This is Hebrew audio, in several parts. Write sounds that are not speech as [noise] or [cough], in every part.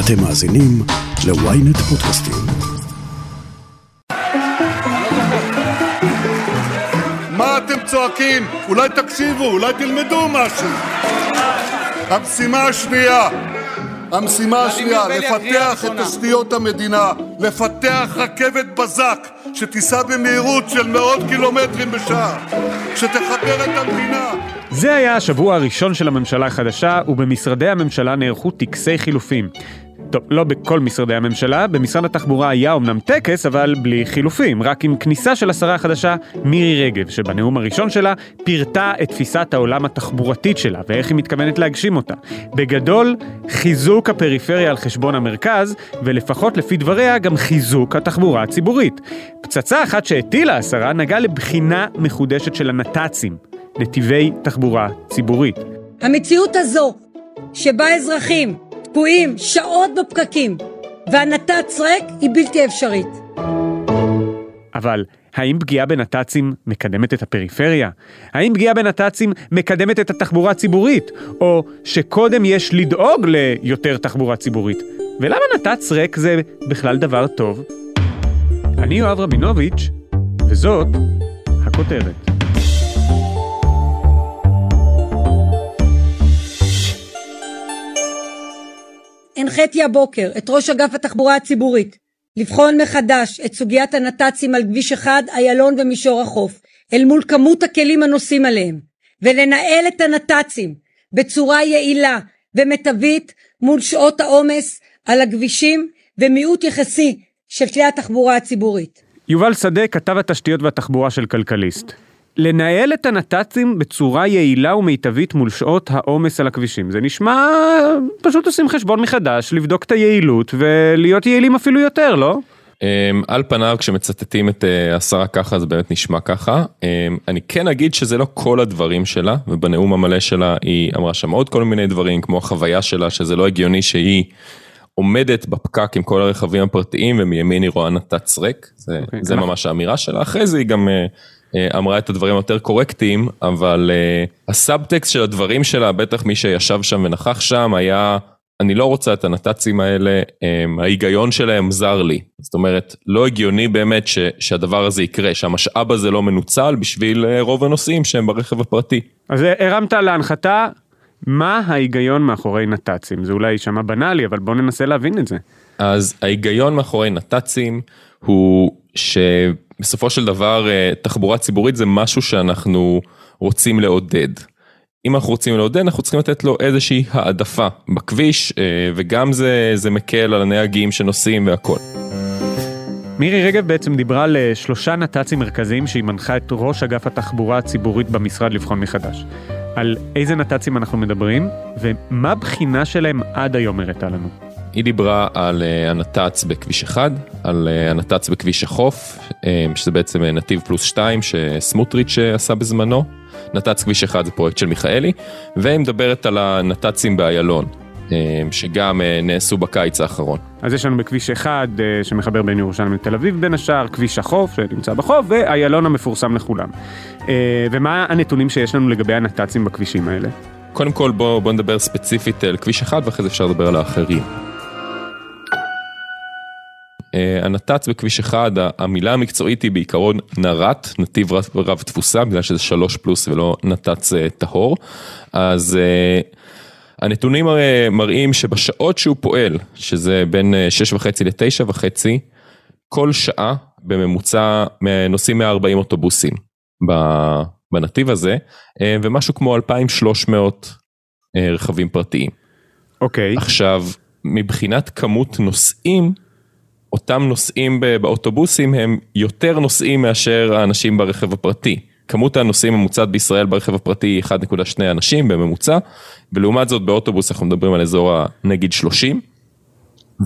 אתם מאזינים ל-ynet פודקאסטים. מה אתם צועקים? אולי תקשיבו, אולי תלמדו משהו. המשימה השנייה, המשימה השנייה, לפתח את תשתיות המדינה, לפתח רכבת בזק שתיסע במהירות של מאות קילומטרים בשעה, שתחבר את המדינה. זה היה השבוע הראשון של הממשלה החדשה, ובמשרדי הממשלה נערכו טקסי חילופים. טוב, לא בכל משרדי הממשלה, במשרד התחבורה היה אמנם טקס, אבל בלי חילופים, רק עם כניסה של השרה החדשה, מירי רגב, שבנאום הראשון שלה פירטה את תפיסת העולם התחבורתית שלה, ואיך היא מתכוונת להגשים אותה. בגדול, חיזוק הפריפריה על חשבון המרכז, ולפחות לפי דבריה, גם חיזוק התחבורה הציבורית. פצצה אחת שהטילה השרה נגעה לבחינה מחודשת של הנת"צים, נתיבי תחבורה ציבורית. המציאות הזו, שבה אזרחים תקועים שעות בפקקים והנת"צ ריק, היא בלתי אפשרית. אבל האם פגיעה בנת"צים מקדמת את הפריפריה? האם פגיעה בנת"צים מקדמת את התחבורה הציבורית? או שקודם יש לדאוג ליותר תחבורה ציבורית? ולמה נת"צ ריק זה בכלל דבר טוב? אני יואב רבינוביץ', וזאת הכותרת. הנחיתי הבוקר את ראש אגף התחבורה הציבורית לבחון מחדש את סוגיית הנת"צים על כביש 1, איילון ומישור החוף אל מול כמות הכלים הנוסעים עליהם ולנהל את הנת"צים בצורה יעילה ומיטבית מול שעות העומס על הכבישים ומיעוט יחסי של כלי התחבורה הציבורית. יובל שדה, כתב התשתיות והתחבורה של כלכליסט. לנהל את הנת"צים בצורה יעילה ומיטבית מול שעות העומס על הכבישים. זה נשמע פשוט עושים חשבון מחדש, לבדוק את היעילות ולהיות יעילים אפילו יותר, לא? Um, על פניו כשמצטטים את uh, השרה ככה זה באמת נשמע ככה. Um, אני כן אגיד שזה לא כל הדברים שלה ובנאום המלא שלה היא אמרה שם עוד כל מיני דברים כמו החוויה שלה שזה לא הגיוני שהיא עומדת בפקק עם כל הרכבים הפרטיים ומימין היא רואה נת"צ ריק, זה, okay, אוקיי, זה ממש האמירה שלה. אחרי זה היא גם uh, אמרה את הדברים היותר קורקטיים אבל uh, הסאבטקסט של הדברים שלה בטח מי שישב שם ונכח שם היה. אני לא רוצה את הנת"צים האלה, ההיגיון שלהם זר לי. זאת אומרת, לא הגיוני באמת ש, שהדבר הזה יקרה, שהמשאב הזה לא מנוצל בשביל אה, רוב הנוסעים שהם ברכב הפרטי. אז הרמת להנחתה, מה ההיגיון מאחורי נת"צים? זה אולי יישמע בנאלי, אבל בואו ננסה להבין את זה. אז ההיגיון מאחורי נת"צים הוא שבסופו של דבר אה, תחבורה ציבורית זה משהו שאנחנו רוצים לעודד. אם אנחנו רוצים לעודד אנחנו צריכים לתת לו איזושהי העדפה בכביש אה, וגם זה, זה מקל על הנהגים שנוסעים והכל. מירי רגב בעצם דיברה על אה, שלושה נת"צים מרכזיים שהיא מנחה את ראש אגף התחבורה הציבורית במשרד לבחון מחדש. על איזה נת"צים אנחנו מדברים ומה בחינה שלהם עד היום הראתה לנו. היא דיברה על אה, הנת"צ בכביש 1, על הנת"צ בכביש החוף, שזה בעצם נתיב פלוס 2 שסמוטריץ' עשה בזמנו. נת"צ כביש 1 זה פרויקט של מיכאלי, והיא מדברת על הנת"צים באיילון. אה, שגם אה, נעשו בקיץ האחרון. אז יש לנו בכביש 1 אה, שמחבר בין ירושלים לתל אביב בין השאר, כביש החוף שנמצא בחוף ואיילון המפורסם לכולם. ומה הנתונים שיש לנו לגבי הנת"צים בכבישים האלה? קודם כל בוא, בוא נדבר ספציפית על כביש 1 ואחרי זה אפשר לדבר על האחרים. אה, הנת"צ בכביש 1, המילה המקצועית היא בעיקרון נר"ת, נתיב רב, רב תפוסה, בגלל שזה 3 פלוס ולא נת"צ אה, טהור. אז אה, הנתונים מראים שבשעות שהוא פועל, שזה בין 6.5 ל-9.5, כל שעה בממוצע נוסעים 140 אוטובוסים בנתיב הזה, ומשהו כמו 2,300 רכבים פרטיים. אוקיי. Okay. עכשיו, מבחינת כמות נוסעים, אותם נוסעים באוטובוסים הם יותר נוסעים מאשר האנשים ברכב הפרטי. כמות הנוסעים הממוצעת בישראל ברכב הפרטי היא 1.2 אנשים בממוצע, ולעומת זאת באוטובוס אנחנו מדברים על אזור הנגיד 30.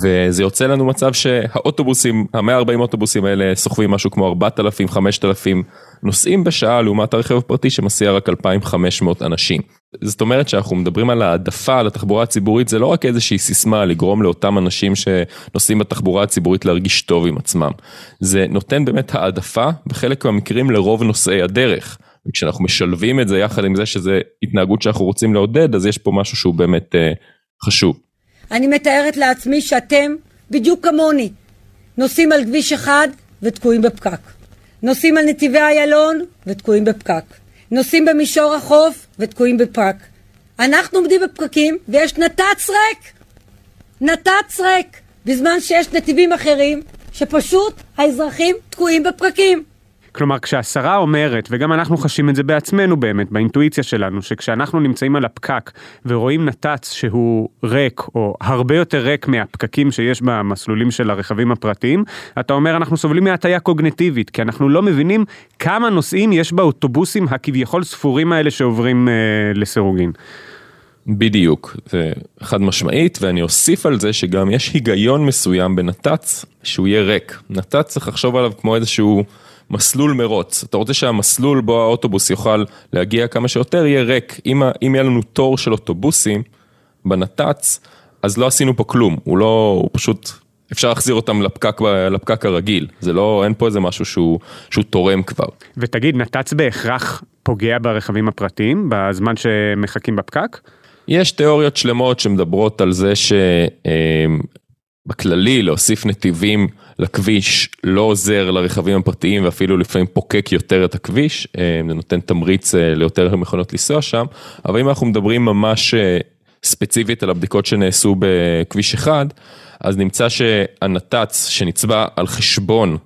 וזה יוצא לנו מצב שהאוטובוסים, ה-140 אוטובוסים האלה סוחבים משהו כמו 4,000-5,000 נוסעים בשעה לעומת הרכב הפרטי שמסיע רק 2,500 אנשים. זאת אומרת שאנחנו מדברים על העדפה על התחבורה הציבורית זה לא רק איזושהי סיסמה לגרום לאותם אנשים שנוסעים בתחבורה הציבורית להרגיש טוב עם עצמם. זה נותן באמת העדפה בחלק מהמקרים לרוב נוסעי הדרך. וכשאנחנו משלבים את זה יחד עם זה שזה התנהגות שאנחנו רוצים לעודד אז יש פה משהו שהוא באמת uh, חשוב. אני מתארת לעצמי שאתם, בדיוק כמוני, נוסעים על כביש אחד ותקועים בפקק. נוסעים על נתיבי איילון ותקועים בפקק. נוסעים במישור החוף ותקועים בפקק. אנחנו עומדים בפקקים ויש נת"צ ריק. נת"צ ריק. בזמן שיש נתיבים אחרים שפשוט האזרחים תקועים בפקקים. כלומר, כשהשרה אומרת, וגם אנחנו חשים את זה בעצמנו באמת, באינטואיציה שלנו, שכשאנחנו נמצאים על הפקק ורואים נת"צ שהוא ריק, או הרבה יותר ריק מהפקקים שיש במסלולים של הרכבים הפרטיים, אתה אומר אנחנו סובלים מהטיה קוגנטיבית, כי אנחנו לא מבינים כמה נוסעים יש באוטובוסים הכביכול ספורים האלה שעוברים אה, לסירוגין. בדיוק, זה חד משמעית, ואני אוסיף על זה שגם יש היגיון מסוים בנת"צ שהוא יהיה ריק. נת"צ צריך לחשוב עליו כמו איזשהו מסלול מרוץ. אתה רוצה שהמסלול בו האוטובוס יוכל להגיע כמה שיותר יהיה ריק. אם, אם יהיה לנו תור של אוטובוסים בנת"צ, אז לא עשינו פה כלום, הוא לא, הוא פשוט, אפשר להחזיר אותם לפקק, לפקק הרגיל. זה לא, אין פה איזה משהו שהוא, שהוא תורם כבר. ותגיד, נת"צ בהכרח פוגע ברכבים הפרטיים בזמן שמחכים בפקק? יש תיאוריות שלמות שמדברות על זה שבכללי להוסיף נתיבים לכביש לא עוזר לרכבים הפרטיים ואפילו לפעמים פוקק יותר את הכביש, זה נותן תמריץ ליותר מכונות לנסוע שם, אבל אם אנחנו מדברים ממש ספציפית על הבדיקות שנעשו בכביש 1, אז נמצא שהנת"צ שנצבע על חשבון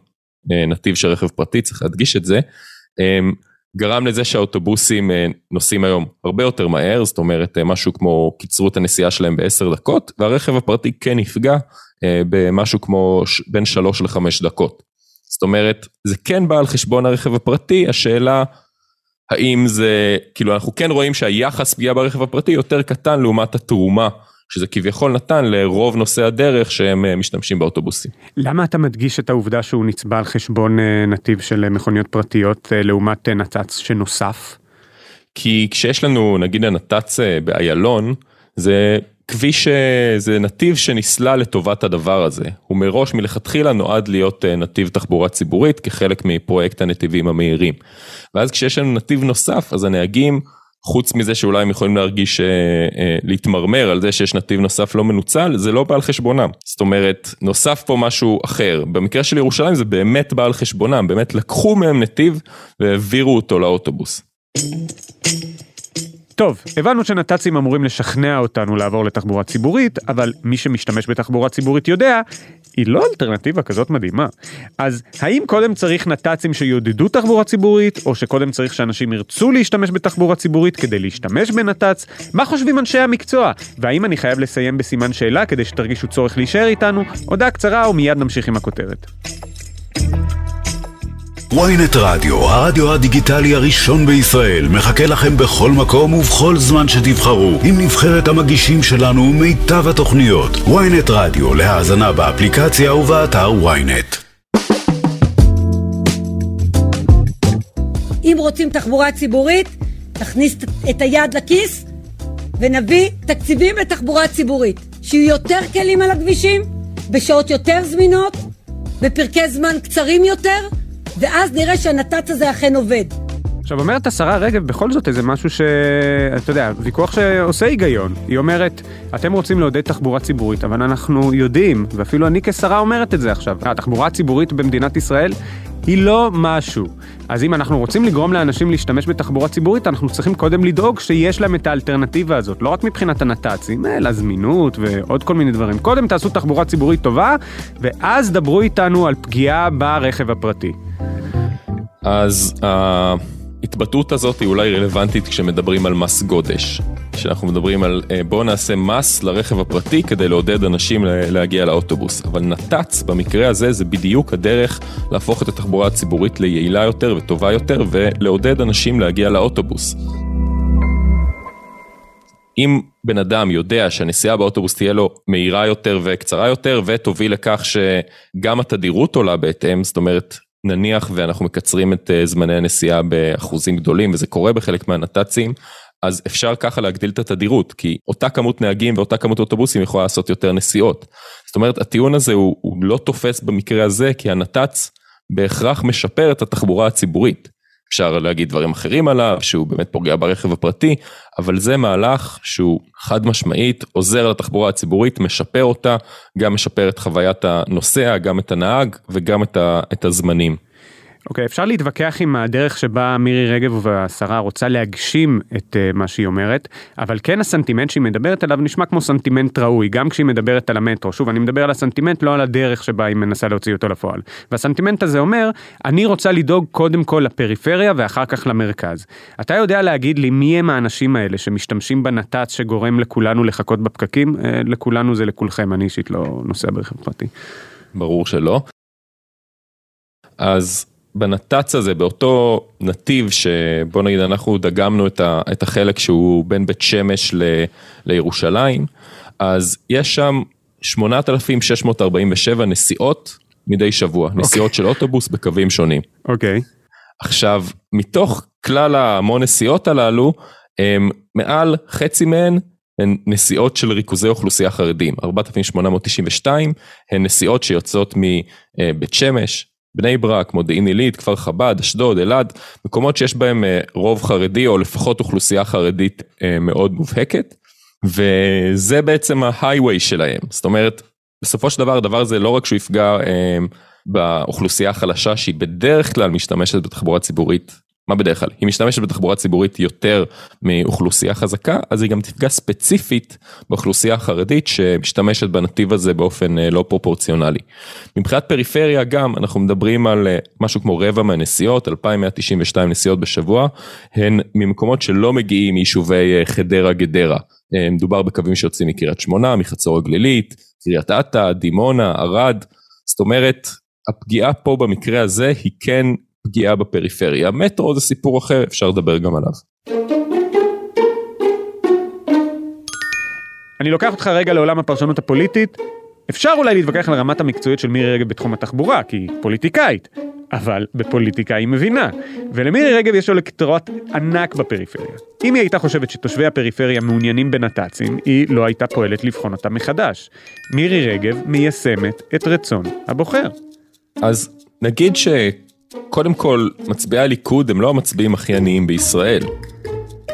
נתיב של רכב פרטי, צריך להדגיש את זה, גרם לזה שהאוטובוסים אה, נוסעים היום הרבה יותר מהר, זאת אומרת אה, משהו כמו קיצרו את הנסיעה שלהם בעשר דקות, והרכב הפרטי כן נפגע אה, במשהו כמו בין שלוש לחמש דקות. זאת אומרת, זה כן בא על חשבון הרכב הפרטי, השאלה האם זה, כאילו אנחנו כן רואים שהיחס פגיעה ברכב הפרטי יותר קטן לעומת התרומה שזה כביכול נתן לרוב נושאי הדרך שהם אה, משתמשים באוטובוסים. למה אתה מדגיש את העובדה שהוא נצבע על חשבון אה, נתיב של אה, מכוניות פרטיות לעומת נת"צ שנוסף? כי כשיש לנו נגיד הנת"צ באיילון, זה כביש, זה נתיב שנסלל לטובת הדבר הזה. הוא מראש מלכתחילה נועד להיות נתיב תחבורה ציבורית כחלק מפרויקט הנתיבים המהירים. ואז כשיש לנו נתיב נוסף, אז הנהגים חוץ מזה שאולי הם יכולים להרגיש, אה, אה, להתמרמר על זה שיש נתיב נוסף לא מנוצל, זה לא בא על חשבונם. זאת אומרת, נוסף פה משהו אחר. במקרה של ירושלים זה באמת בא על חשבונם, באמת לקחו מהם נתיב והעבירו אותו לאוטובוס. טוב, הבנו שנת"צים אמורים לשכנע אותנו לעבור לתחבורה ציבורית, אבל מי שמשתמש בתחבורה ציבורית יודע, היא לא אלטרנטיבה כזאת מדהימה. אז האם קודם צריך נת"צים שיעודדו תחבורה ציבורית, או שקודם צריך שאנשים ירצו להשתמש בתחבורה ציבורית כדי להשתמש בנת"צ? מה חושבים אנשי המקצוע? והאם אני חייב לסיים בסימן שאלה כדי שתרגישו צורך להישאר איתנו? הודעה קצרה ומיד נמשיך עם הכותרת. Ynet רדיו, הרדיו הדיגיטלי הראשון בישראל, מחכה לכם בכל מקום ובכל זמן שתבחרו, עם נבחרת המגישים שלנו ומיטב התוכניות. ynet רדיו, להאזנה באפליקציה ובאתר ynet. אם רוצים תחבורה ציבורית, תכניס את היד לכיס ונביא תקציבים לתחבורה ציבורית. שיהיו יותר כלים על הכבישים, בשעות יותר זמינות, בפרקי זמן קצרים יותר, ואז נראה שהנת"צ הזה אכן עובד. עכשיו אומרת השרה רגב בכל זאת איזה משהו שאתה יודע, ויכוח שעושה היגיון. היא אומרת, אתם רוצים לעודד תחבורה ציבורית, אבל אנחנו יודעים, ואפילו אני כשרה אומרת את זה עכשיו, התחבורה הציבורית במדינת ישראל היא לא משהו. אז אם אנחנו רוצים לגרום לאנשים להשתמש בתחבורה ציבורית, אנחנו צריכים קודם לדאוג שיש להם את האלטרנטיבה הזאת, לא רק מבחינת הנת"צים, אלא זמינות ועוד כל מיני דברים. קודם תעשו תחבורה ציבורית טובה, ואז דברו איתנו על פגיעה ברכב הפרטי. אז ההתבטאות הזאת היא אולי רלוונטית כשמדברים על מס גודש. כשאנחנו מדברים על אה, בואו נעשה מס לרכב הפרטי כדי לעודד אנשים להגיע לאוטובוס. אבל נת"צ במקרה הזה זה בדיוק הדרך להפוך את התחבורה הציבורית ליעילה יותר וטובה יותר ולעודד אנשים להגיע לאוטובוס. אם בן אדם יודע שהנסיעה באוטובוס תהיה לו מהירה יותר וקצרה יותר ותוביל לכך שגם התדירות עולה בהתאם, זאת אומרת נניח ואנחנו מקצרים את אה, זמני הנסיעה באחוזים גדולים וזה קורה בחלק מהנת"צים, אז אפשר ככה להגדיל את התדירות, כי אותה כמות נהגים ואותה כמות אוטובוסים יכולה לעשות יותר נסיעות. זאת אומרת, הטיעון הזה הוא, הוא לא תופס במקרה הזה, כי הנת"צ בהכרח משפר את התחבורה הציבורית. אפשר להגיד דברים אחרים עליו, שהוא באמת פוגע ברכב הפרטי, אבל זה מהלך שהוא חד משמעית עוזר לתחבורה הציבורית, משפר אותה, גם משפר את חוויית הנוסע, גם את הנהג וגם את הזמנים. אוקיי, okay, אפשר להתווכח עם הדרך שבה מירי רגב והשרה רוצה להגשים את uh, מה שהיא אומרת, אבל כן הסנטימנט שהיא מדברת עליו נשמע כמו סנטימנט ראוי, גם כשהיא מדברת על המטרו. שוב, אני מדבר על הסנטימנט, לא על הדרך שבה היא מנסה להוציא אותו לפועל. והסנטימנט הזה אומר, אני רוצה לדאוג קודם כל לפריפריה ואחר כך למרכז. אתה יודע להגיד לי מי הם האנשים האלה שמשתמשים בנת"צ שגורם לכולנו לחכות בפקקים? Uh, לכולנו זה לכולכם, אני אישית לא נוסע ברכב פרטי. ברור שלא. אז בנת"צ הזה, באותו נתיב שבוא נגיד אנחנו דגמנו את החלק שהוא בין בית שמש ל, לירושלים, אז יש שם 8,647 נסיעות מדי שבוע, okay. אוקיי. נסיעות של אוטובוס בקווים שונים. אוקיי. Okay. עכשיו, מתוך כלל המון נסיעות הללו, הם, מעל חצי מהן הן נסיעות של ריכוזי אוכלוסייה חרדים, 4,892 הן נסיעות שיוצאות מבית שמש, בני ברק, מודיעין עילית, כפר חב"ד, אשדוד, אלעד, מקומות שיש בהם אה, רוב חרדי או לפחות אוכלוסייה חרדית אה, מאוד מובהקת, וזה בעצם ההייווי שלהם, זאת אומרת, בסופו של דבר הדבר הזה לא רק שהוא יפגע אה, באוכלוסייה החלשה שהיא בדרך כלל משתמשת בתחבורה ציבורית מה בדרך כלל? היא משתמשת בתחבורה ציבורית יותר מאוכלוסייה חזקה, אז היא גם תפגע ספציפית באוכלוסייה החרדית שמשתמשת בנתיב הזה באופן אה, לא פרופורציונלי. מבחינת פריפריה גם, אנחנו מדברים על אה, משהו כמו רבע מהנסיעות, 2,192 נסיעות בשבוע, הן ממקומות שלא מגיעים מיישובי אה, חדרה גדרה. מדובר בקווים שיוצאים מקריית שמונה, מחצור הגלילית, קריית אתא, דימונה, ערד, זאת אומרת, הפגיעה פה במקרה הזה היא כן פגיעה בפריפריה. מטרו זה סיפור אחר, אפשר לדבר גם עליו. אני לוקח אותך רגע לעולם הפרשנות הפוליטית. אפשר אולי להתווכח על רמת המקצועיות של מירי רגב בתחום התחבורה, כי היא פוליטיקאית, אבל בפוליטיקה היא מבינה. ולמירי רגב יש אלקטורט ענק בפריפריה. אם היא הייתה חושבת שתושבי הפריפריה מעוניינים בנת"צים, היא לא הייתה פועלת לבחון אותם מחדש. מירי רגב מיישמת את רצון הבוחר. אז נגיד ש... קודם כל, מצביעי הליכוד הם לא המצביעים הכי עניים בישראל.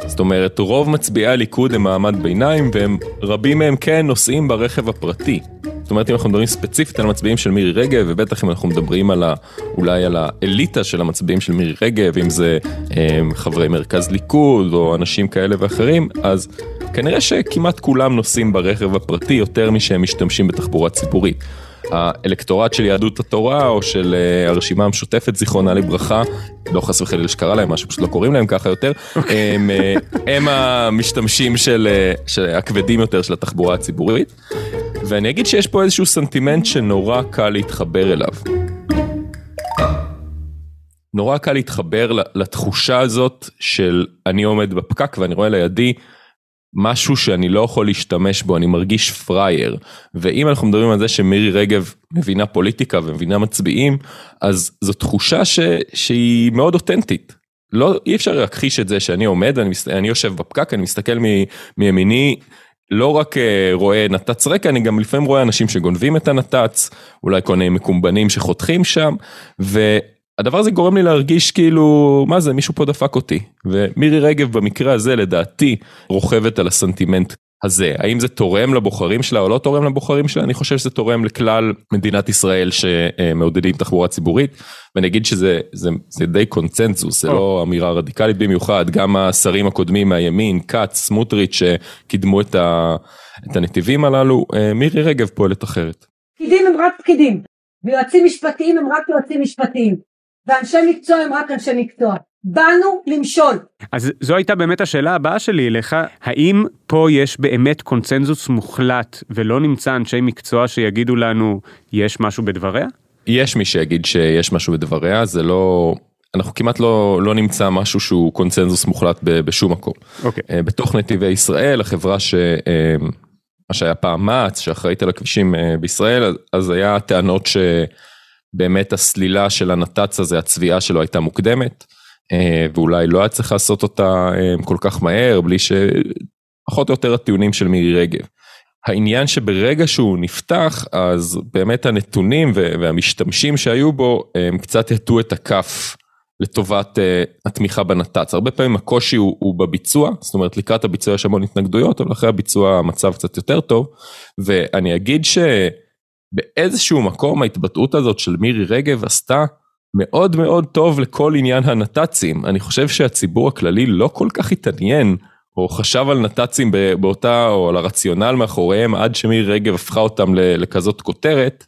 זאת אומרת, רוב מצביעי הליכוד הם מעמד ביניים, והם, רבים מהם כן נוסעים ברכב הפרטי. זאת אומרת, אם אנחנו מדברים ספציפית על המצביעים של מירי רגב, ובטח אם אנחנו מדברים על ה, אולי על האליטה של המצביעים של מירי רגב, אם זה הם, חברי מרכז ליכוד, או אנשים כאלה ואחרים, אז כנראה שכמעט כולם נוסעים ברכב הפרטי יותר משהם משתמשים בתחבורה ציבורית. האלקטורט של יהדות התורה או של אה, הרשימה המשותפת זיכרונה לברכה, לא חס וחלילה שקרה להם משהו, פשוט לא קוראים להם ככה יותר, אוקיי. הם, אה, הם המשתמשים של, אה, של הכבדים יותר של התחבורה הציבורית. ואני אגיד שיש פה איזשהו סנטימנט שנורא קל להתחבר אליו. נורא קל להתחבר לתחושה הזאת של אני עומד בפקק ואני רואה לידי משהו שאני לא יכול להשתמש בו, אני מרגיש פראייר. ואם אנחנו מדברים על זה שמירי רגב מבינה פוליטיקה ומבינה מצביעים, אז זו תחושה ש, שהיא מאוד אותנטית. לא, אי אפשר להכחיש את זה שאני עומד, אני, אני יושב בפקק, אני מסתכל מ, מימיני, לא רק uh, רואה נת"צ רקע, אני גם לפעמים רואה אנשים שגונבים את הנת"צ, אולי כל מיני מקומבנים שחותכים שם, ו... הדבר הזה גורם לי להרגיש כאילו, מה זה, מישהו פה דפק אותי. ומירי רגב במקרה הזה לדעתי רוכבת על הסנטימנט הזה. האם זה תורם לבוחרים שלה או לא תורם לבוחרים שלה? אני חושב שזה תורם לכלל מדינת ישראל שמעודדים תחבורה ציבורית. ואני אגיד שזה זה, זה די קונצנזוס, זה. לא אמירה רדיקלית במיוחד. גם השרים הקודמים מהימין, כץ, סמוטריץ', שקידמו את, ה, את הנתיבים הללו, אה, מירי רגב פועלת אחרת. פקידים הם רק פקידים, ויועצים משפטיים הם רק יועצים משפטיים. ואנשי מקצוע הם רק אנשי מקצוע. באנו למשול. אז זו הייתה באמת השאלה הבאה שלי אליך, האם פה יש באמת קונצנזוס מוחלט ולא נמצא אנשי מקצוע שיגידו לנו יש משהו בדבריה? יש מי שיגיד שיש משהו בדבריה, זה לא... אנחנו כמעט לא, לא נמצא משהו שהוא קונצנזוס מוחלט ב, בשום מקום. Okay. אוקיי. אה, בתוך נתיבי ישראל, החברה ש... אה, מה שהיה פעם מע"צ, שאחראית על הכבישים אה, בישראל, אז היה טענות ש... באמת הסלילה של הנת"צ הזה, הצביעה שלו הייתה מוקדמת, אה, ואולי לא היה צריך לעשות אותה אה, כל כך מהר, בלי ש... פחות או יותר הטיעונים של מירי רגב. העניין שברגע שהוא נפתח, אז באמת הנתונים והמשתמשים שהיו בו, הם קצת הטו את הכף לטובת uh, התמיכה בנת"צ. הרבה פעמים הקושי הוא, הוא בביצוע, זאת אומרת לקראת הביצוע יש המון התנגדויות, אבל אחרי הביצוע המצב קצת יותר טוב. ואני אגיד שבאיזשהו מקום ההתבטאות הזאת של מירי רגב עשתה מאוד מאוד טוב לכל עניין הנת"צים. אני חושב שהציבור הכללי לא כל כך התעניין או חשב על נת"צים באותה, או על הרציונל מאחוריהם, עד שמירי רגב הפכה אותם לכזאת כותרת,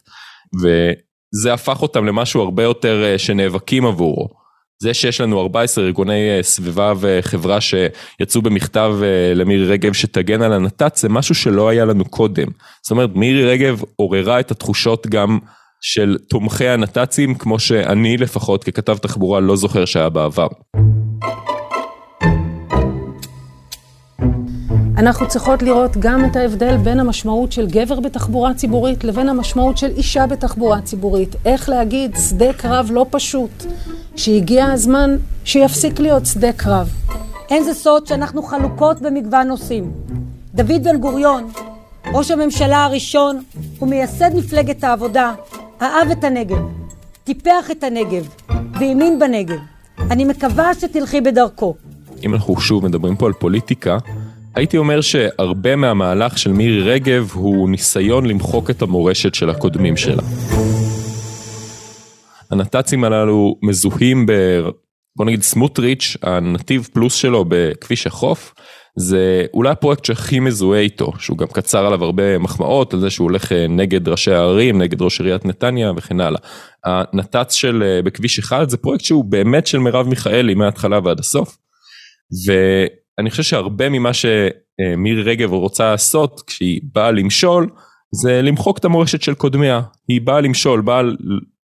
וזה הפך אותם למשהו הרבה יותר אה, שנאבקים עבורו. זה שיש לנו 14 ארגוני אה, סביבה וחברה שיצאו במכתב אה, למירי רגב שתגן על הנת"צ, זה משהו שלא היה לנו קודם. זאת אומרת, מירי רגב עוררה את התחושות גם של תומכי הנת"צים, כמו שאני לפחות ככתב תחבורה לא זוכר שהיה בעבר. אנחנו צריכות לראות גם את ההבדל בין המשמעות של גבר בתחבורה ציבורית לבין המשמעות של אישה בתחבורה ציבורית. איך להגיד שדה קרב לא פשוט, שהגיע הזמן שיפסיק להיות שדה קרב. אין זה סוד שאנחנו חלוקות במגוון נושאים. דוד בן גוריון, ראש הממשלה הראשון ומייסד מפלגת העבודה, אהב את הנגב, טיפח את הנגב והאמין בנגב. אני מקווה שתלכי בדרכו. אם אנחנו שוב מדברים פה על פוליטיקה, הייתי אומר שהרבה מהמהלך של מירי רגב הוא ניסיון למחוק את המורשת של הקודמים שלה. הנת"צים הללו מזוהים ב... בוא נגיד סמוטריץ', הנתיב פלוס שלו בכביש החוף, זה אולי הפרויקט שהכי מזוהה איתו, שהוא גם קצר עליו הרבה מחמאות על זה שהוא הולך אה, נגד ראשי הערים, נגד ראש עיריית נתניה וכן הלאה. הנת"צ של אה, בכביש אחד זה פרויקט שהוא באמת של מרב מיכאלי מההתחלה ועד הסוף. ואני חושב שהרבה ממה שמירי רגב רוצה לעשות כשהיא באה למשול, זה למחוק את המורשת של קודמיה. היא באה למשול, באה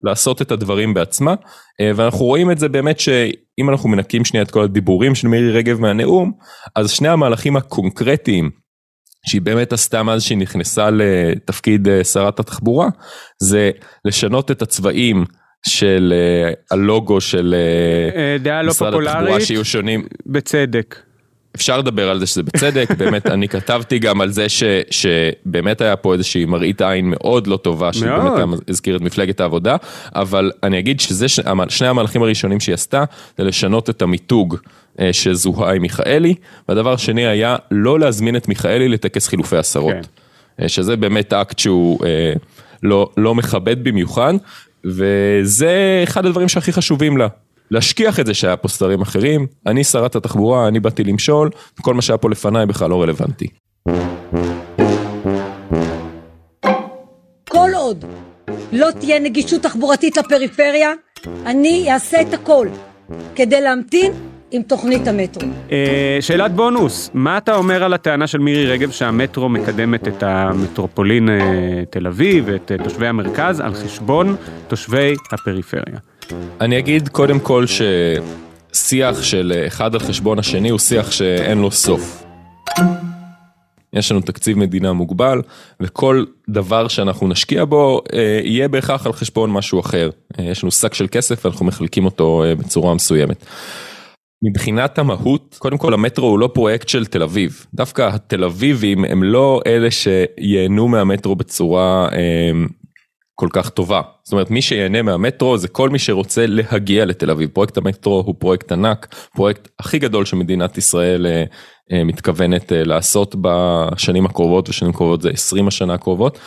לעשות את הדברים בעצמה, אה, ואנחנו רואים את זה באמת שאם אנחנו מנקים שנייה את כל הדיבורים של מירי רגב מהנאום, אז שני המהלכים הקונקרטיים שהיא באמת עשתה מאז שהיא נכנסה לתפקיד אה, שרת התחבורה, זה לשנות את הצבעים של אה, הלוגו של דעה לא משרד התחבורה שיהיו שונים. בצדק. אפשר לדבר על זה שזה בצדק, [laughs] באמת אני כתבתי גם על זה ש, שבאמת היה פה איזושהי מראית עין מאוד לא טובה, שבאמת הזכיר את מפלגת העבודה, אבל אני אגיד שזה שני המהלכים הראשונים שהיא עשתה, זה לשנות את המיתוג אה, שזוהה עם מיכאלי, והדבר השני היה לא להזמין את מיכאלי לטקס חילופי עשרות, כן. אה, שזה באמת אקט שהוא אה, לא, לא מכבד במיוחד, וזה אחד הדברים שהכי חשובים לה. להשכיח את זה שהיה פה שרים אחרים, אני שרת התחבורה, אני באתי למשול, כל מה שהיה פה לפניי בכלל לא רלוונטי. כל עוד לא תהיה נגישות תחבורתית לפריפריה, אני אעשה את הכל כדי להמתין עם תוכנית המטרו. אה, שאלת בונוס, מה אתה אומר על הטענה של מירי רגב שהמטרו מקדמת את המטרופולין אה, תל אביב ואת אה, תושבי המרכז על חשבון תושבי הפריפריה? אני אגיד קודם כל ששיח של אחד על חשבון השני הוא שיח שאין לו סוף. יש לנו תקציב מדינה מוגבל, וכל דבר שאנחנו נשקיע בו אה, יהיה בהכרח על חשבון משהו אחר. אה, יש לנו שק של כסף ואנחנו מחלקים אותו אה, בצורה מסוימת. מבחינת המהות, קודם כל המטרו הוא לא פרויקט של תל אביב. דווקא התל אביבים הם לא אלה שייהנו מהמטרו בצורה אה, כל כך טובה. זאת אומרת, מי שיהנה מהמטרו זה כל מי שרוצה להגיע לתל אביב. פרויקט המטרו הוא פרויקט ענק, פרויקט הכי גדול שמדינת ישראל אה, אה, מתכוונת אה, לעשות בשנים הקרובות, ושנים קרובות זה 20 השנה הקרובות.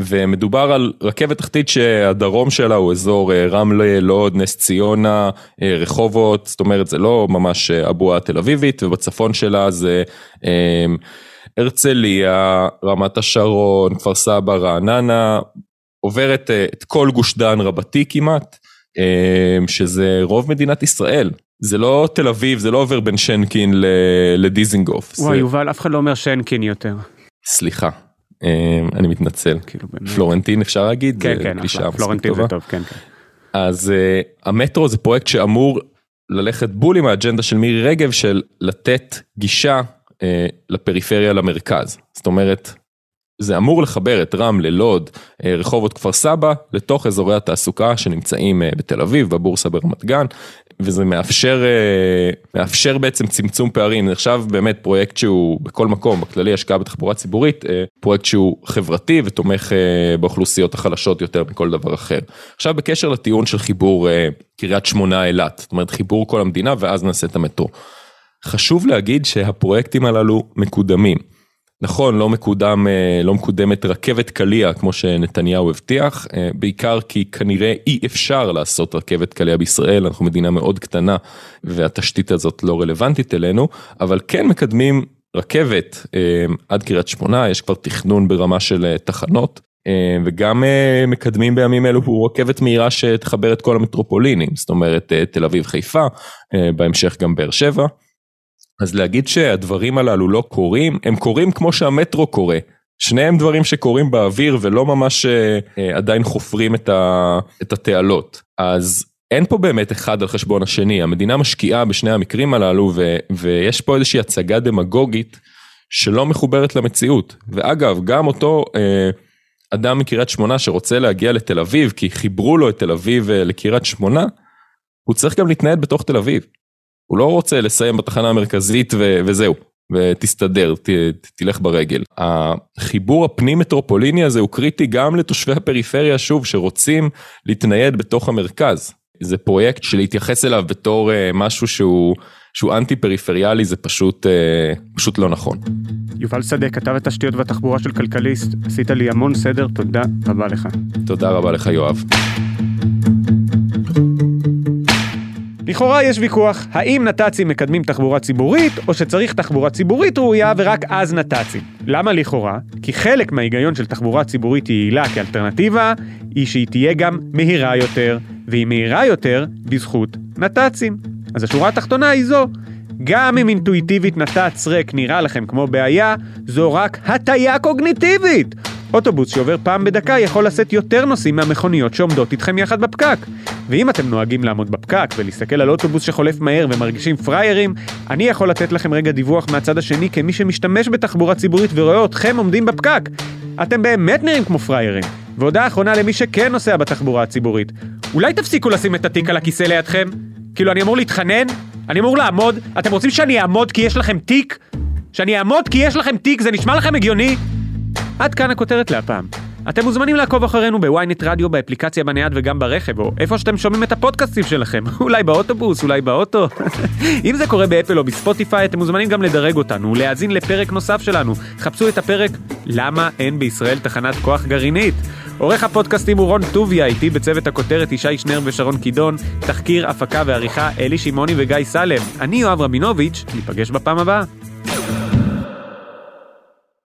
ומדובר על רכבת תחתית שהדרום שלה הוא אזור רמלה, לוד, נס ציונה, רחובות, זאת אומרת זה לא ממש אבועה תל אביבית, ובצפון שלה זה הרצליה, רמת השרון, כפר סבא, רעננה, עוברת אה, את כל גוש דן רבתי כמעט, אה, שזה רוב מדינת ישראל. זה לא תל אביב, זה לא עובר בין שנקין לדיזינגוף. וואי, יובל, אף אחד לא אומר שנקין יותר. סליחה, אה, אני מתנצל. כאילו פלורנטין אפשר להגיד? כן, כן, פלורנטין זה טוב, כן, כן. אז המטרו זה פרויקט שאמור ללכת בול עם האג'נדה של מירי רגב של לתת גישה לפריפריה למרכז. זאת אומרת, זה אמור לחבר את רמלה, לוד, אה, רחובות כפר סבא, לתוך אזורי התעסוקה שנמצאים אה, בתל אביב, בבורסה ברמת גן, וזה מאפשר, אה, מאפשר בעצם צמצום פערים. עכשיו באמת פרויקט שהוא בכל מקום, בכללי השקעה בתחבורה ציבורית, פרויקט שהוא חברתי ותומך באוכלוסיות החלשות יותר מכל דבר אחר. עכשיו בקשר לטיעון של חיבור קריית שמונה אילת, זאת אומרת חיבור כל המדינה ואז נעשה את המטרו. חשוב להגיד שהפרויקטים הללו מקודמים. נכון, לא מקודם, אה, לא מקודמת רכבת קליע כמו שנתניהו הבטיח, אה, בעיקר כי כנראה אי אפשר לעשות רכבת קליע בישראל, אנחנו מדינה מאוד קטנה והתשתית הזאת לא רלוונטית אלינו, אבל כן מקדמים רכבת אה, עד קריית שמונה, יש כבר תכנון ברמה של תחנות. וגם מקדמים בימים אלו רכבת מהירה שתחבר את כל המטרופולינים, זאת אומרת תל אביב חיפה, בהמשך גם באר שבע. אז להגיד שהדברים הללו לא קורים, הם קורים כמו שהמטרו קורה. שניהם דברים שקורים באוויר ולא ממש אה, אה, עדיין חופרים את, ה, את התעלות. אז אין פה באמת אחד על חשבון השני, המדינה משקיעה בשני המקרים הללו ו, ויש פה איזושהי הצגה דמגוגית שלא מחוברת למציאות. ואגב, גם אותו אה, אדם מקריית שמונה שרוצה להגיע לתל אביב כי חיברו לו את תל אביב אה, לקריית שמונה, הוא צריך גם להתנהל בתוך תל אביב. הוא לא רוצה לסיים בתחנה המרכזית ו- וזהו, ותסתדר, ת- תלך ברגל. החיבור הפנים מטרופוליני הזה הוא קריטי גם לתושבי הפריפריה, שוב, שרוצים להתנייד בתוך המרכז. זה פרויקט שלהתייחס אליו בתור uh, משהו שהוא, שהוא אנטי פריפריאלי זה פשוט, uh, פשוט לא נכון. יובל שדה, כתב התשתיות והתחבורה של כלכליסט, עשית לי המון סדר, תודה רבה לך. תודה רבה לך יואב. לכאורה יש ויכוח, האם נת"צים מקדמים תחבורה ציבורית, או שצריך תחבורה ציבורית ראויה ורק אז נת"צים. למה לכאורה? כי חלק מההיגיון של תחבורה ציבורית יעילה כאלטרנטיבה, היא שהיא תהיה גם מהירה יותר, והיא מהירה יותר בזכות נת"צים. אז השורה התחתונה היא זו, גם אם אינטואיטיבית נת"צ ריק נראה לכם כמו בעיה, זו רק הטיה קוגניטיבית. אוטובוס שעובר פעם בדקה יכול לשאת יותר נוסעים מהמכוניות שעומדות איתכם יחד בפקק. ואם אתם נוהגים לעמוד בפקק ולהסתכל על אוטובוס שחולף מהר ומרגישים פראיירים, אני יכול לתת לכם רגע דיווח מהצד השני כמי שמשתמש בתחבורה ציבורית ורואה אתכם עומדים בפקק. אתם באמת נראים כמו פראיירים. והודעה אחרונה למי שכן נוסע בתחבורה הציבורית. אולי תפסיקו לשים את התיק על הכיסא לידכם? כאילו, אני אמור להתחנן? אני אמור לעמוד? אתם רוצים שאני אעמוד כי יש לכם תיק? שאני אעמוד כי יש לכם תיק? זה נשמע לכם הגיוני? עד כאן הכותרת להפעם. אתם מוזמנים לעקוב אחרינו בוויינט רדיו, באפליקציה בנייד וגם ברכב, או איפה שאתם שומעים את הפודקאסטים שלכם, [laughs] אולי באוטובוס, אולי באוטו. [laughs] אם זה קורה באפל או בספוטיפיי, אתם מוזמנים גם לדרג אותנו ולהאזין לפרק נוסף שלנו. חפשו את הפרק למה אין בישראל תחנת כוח גרעינית. עורך הפודקאסטים הוא רון טוביה, איתי בצוות הכותרת ישי שנר ושרון קידון, תחקיר, הפקה ועריכה אלי שמעוני וגיא סלם. אני יואב רבינוביץ', ניפגש בפעם הבאה.